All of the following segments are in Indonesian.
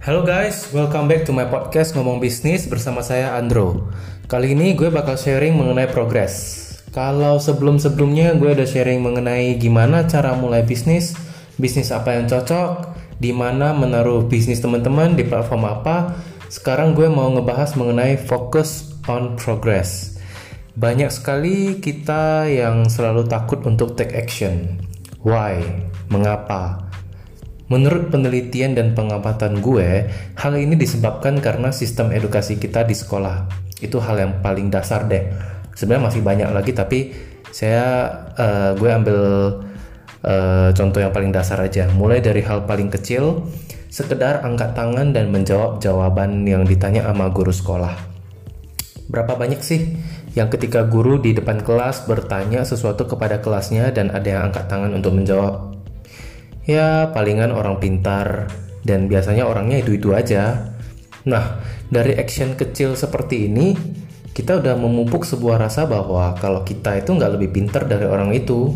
Halo guys, welcome back to my podcast Ngomong Bisnis bersama saya Andro. Kali ini gue bakal sharing mengenai progres. Kalau sebelum-sebelumnya gue udah sharing mengenai gimana cara mulai bisnis, bisnis apa yang cocok, di mana menaruh bisnis teman-teman di platform apa. Sekarang gue mau ngebahas mengenai focus on progress. Banyak sekali kita yang selalu takut untuk take action. Why? Mengapa? Menurut penelitian dan pengamatan gue, hal ini disebabkan karena sistem edukasi kita di sekolah. Itu hal yang paling dasar deh. Sebenarnya masih banyak lagi, tapi saya uh, gue ambil uh, contoh yang paling dasar aja. Mulai dari hal paling kecil, sekedar angkat tangan dan menjawab jawaban yang ditanya sama guru sekolah. Berapa banyak sih yang ketika guru di depan kelas bertanya sesuatu kepada kelasnya dan ada yang angkat tangan untuk menjawab? Ya palingan orang pintar dan biasanya orangnya itu-itu aja. Nah, dari action kecil seperti ini, kita udah memupuk sebuah rasa bahwa kalau kita itu nggak lebih pintar dari orang itu,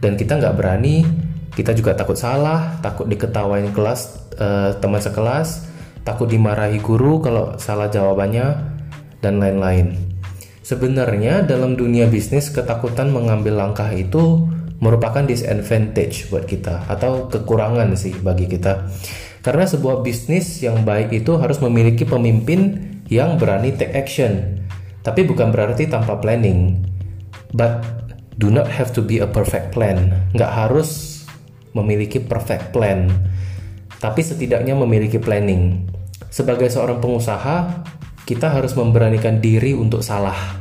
dan kita nggak berani, kita juga takut salah, takut diketawain kelas uh, teman sekelas, takut dimarahi guru kalau salah jawabannya, dan lain-lain. Sebenarnya dalam dunia bisnis ketakutan mengambil langkah itu merupakan disadvantage buat kita atau kekurangan sih bagi kita. Karena sebuah bisnis yang baik itu harus memiliki pemimpin yang berani take action. Tapi bukan berarti tanpa planning. But do not have to be a perfect plan. Nggak harus memiliki perfect plan. Tapi setidaknya memiliki planning. Sebagai seorang pengusaha, kita harus memberanikan diri untuk salah.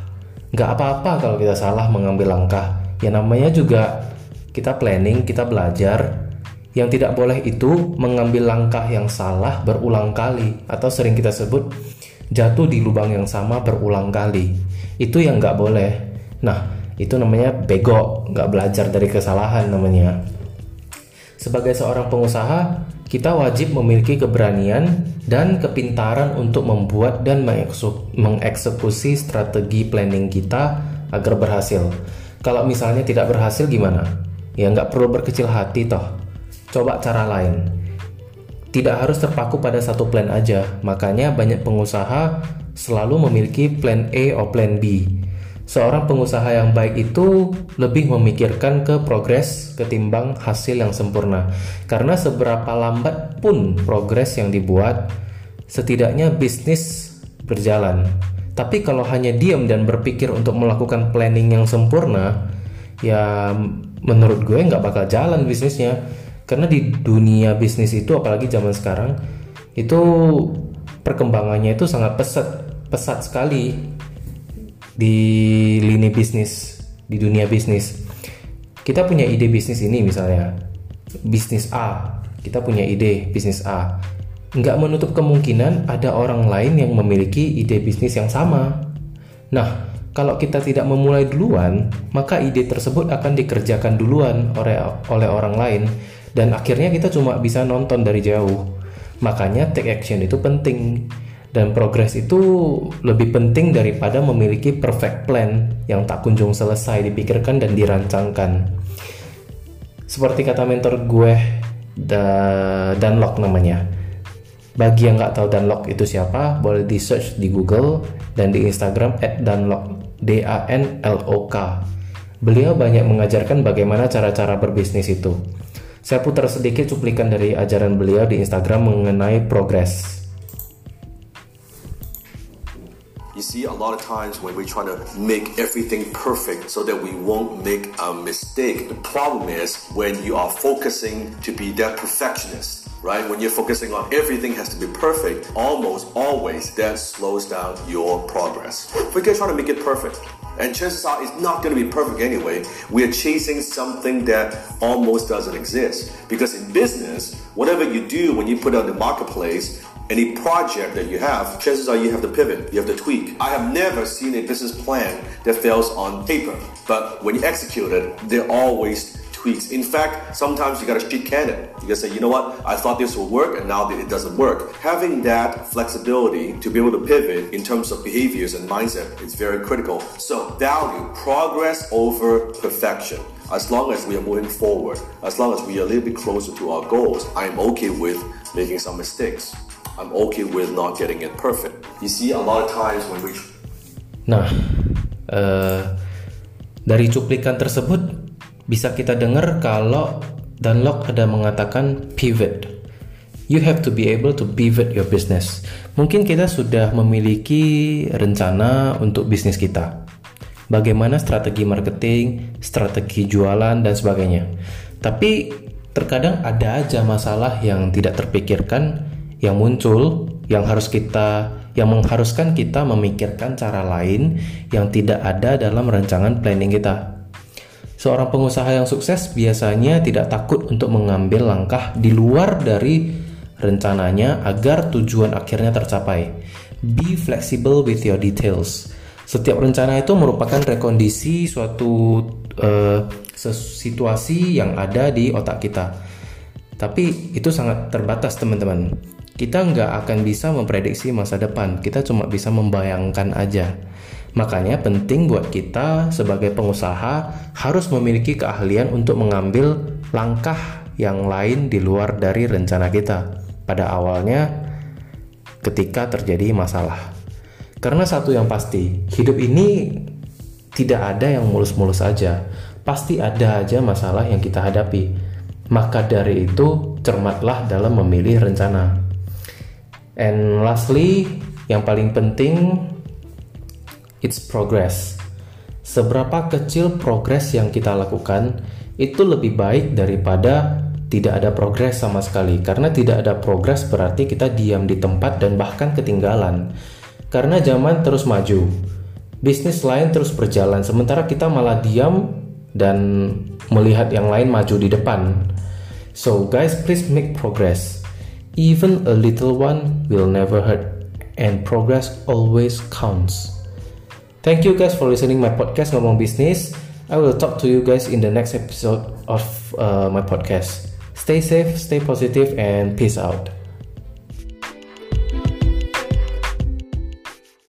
Nggak apa-apa kalau kita salah mengambil langkah. Ya namanya juga kita planning, kita belajar. Yang tidak boleh itu mengambil langkah yang salah berulang kali atau sering kita sebut jatuh di lubang yang sama berulang kali. Itu yang nggak boleh. Nah, itu namanya bego, nggak belajar dari kesalahan namanya. Sebagai seorang pengusaha, kita wajib memiliki keberanian dan kepintaran untuk membuat dan mengeksekusi strategi planning kita agar berhasil. Kalau misalnya tidak berhasil gimana? Ya nggak perlu berkecil hati toh. Coba cara lain. Tidak harus terpaku pada satu plan aja. Makanya banyak pengusaha selalu memiliki plan A atau plan B. Seorang pengusaha yang baik itu lebih memikirkan ke progres ketimbang hasil yang sempurna. Karena seberapa lambat pun progres yang dibuat setidaknya bisnis berjalan. Tapi kalau hanya diam dan berpikir untuk melakukan planning yang sempurna ya menurut gue nggak bakal jalan bisnisnya. Karena di dunia bisnis itu apalagi zaman sekarang itu perkembangannya itu sangat pesat pesat sekali di lini bisnis di dunia bisnis. Kita punya ide bisnis ini misalnya bisnis A. Kita punya ide bisnis A. Nggak menutup kemungkinan ada orang lain yang memiliki ide bisnis yang sama. Nah kalau kita tidak memulai duluan, maka ide tersebut akan dikerjakan duluan oleh oleh orang lain dan akhirnya kita cuma bisa nonton dari jauh. Makanya take action itu penting dan progres itu lebih penting daripada memiliki perfect plan yang tak kunjung selesai dipikirkan dan dirancangkan. Seperti kata mentor gue, dan lock namanya bagi yang nggak tahu Danlock itu siapa, boleh di search di Google dan di Instagram @danlock D A N L O K. Beliau banyak mengajarkan bagaimana cara-cara berbisnis itu. Saya putar sedikit cuplikan dari ajaran beliau di Instagram mengenai progres. You see, a lot of times when we try to make everything perfect so that we won't make a mistake, the problem is when you are focusing to be that perfectionist right? When you're focusing on everything has to be perfect, almost always that slows down your progress. We're trying to make it perfect. And chances are it's not going to be perfect anyway. We are chasing something that almost doesn't exist. Because in business, whatever you do when you put on the marketplace, any project that you have, chances are you have to pivot, you have to tweak. I have never seen a business plan that fails on paper. But when you execute it, they're always tweaks. In fact, sometimes you gotta cheat it. You gotta say, you know what, I thought this would work and now it doesn't work. Having that flexibility to be able to pivot in terms of behaviors and mindset is very critical. So value progress over perfection. As long as we are moving forward, as long as we are a little bit closer to our goals, I'm okay with making some mistakes. I'm okay with not getting it perfect. You see, a lot of times when we Nah, uh, dari cuplikan tersebut bisa kita dengar kalau Dunlop ada mengatakan pivot. You have to be able to pivot your business. Mungkin kita sudah memiliki rencana untuk bisnis kita. Bagaimana strategi marketing, strategi jualan, dan sebagainya. Tapi terkadang ada aja masalah yang tidak terpikirkan yang muncul yang harus kita yang mengharuskan kita memikirkan cara lain yang tidak ada dalam rancangan planning kita. Seorang pengusaha yang sukses biasanya tidak takut untuk mengambil langkah di luar dari rencananya agar tujuan akhirnya tercapai. Be flexible with your details. Setiap rencana itu merupakan rekondisi suatu uh, situasi yang ada di otak kita. Tapi itu sangat terbatas teman-teman kita nggak akan bisa memprediksi masa depan, kita cuma bisa membayangkan aja. Makanya penting buat kita sebagai pengusaha harus memiliki keahlian untuk mengambil langkah yang lain di luar dari rencana kita pada awalnya ketika terjadi masalah. Karena satu yang pasti, hidup ini tidak ada yang mulus-mulus saja. Pasti ada aja masalah yang kita hadapi. Maka dari itu, cermatlah dalam memilih rencana. And lastly, yang paling penting, it's progress. Seberapa kecil progres yang kita lakukan itu lebih baik daripada tidak ada progres sama sekali. Karena tidak ada progres berarti kita diam di tempat dan bahkan ketinggalan. Karena zaman terus maju, bisnis lain terus berjalan, sementara kita malah diam dan melihat yang lain maju di depan. So guys, please make progress. Even a little one will never hurt, and progress always counts. Thank you guys for listening my podcast Ngomong Business. I will talk to you guys in the next episode of uh, my podcast. Stay safe, stay positive, and peace out.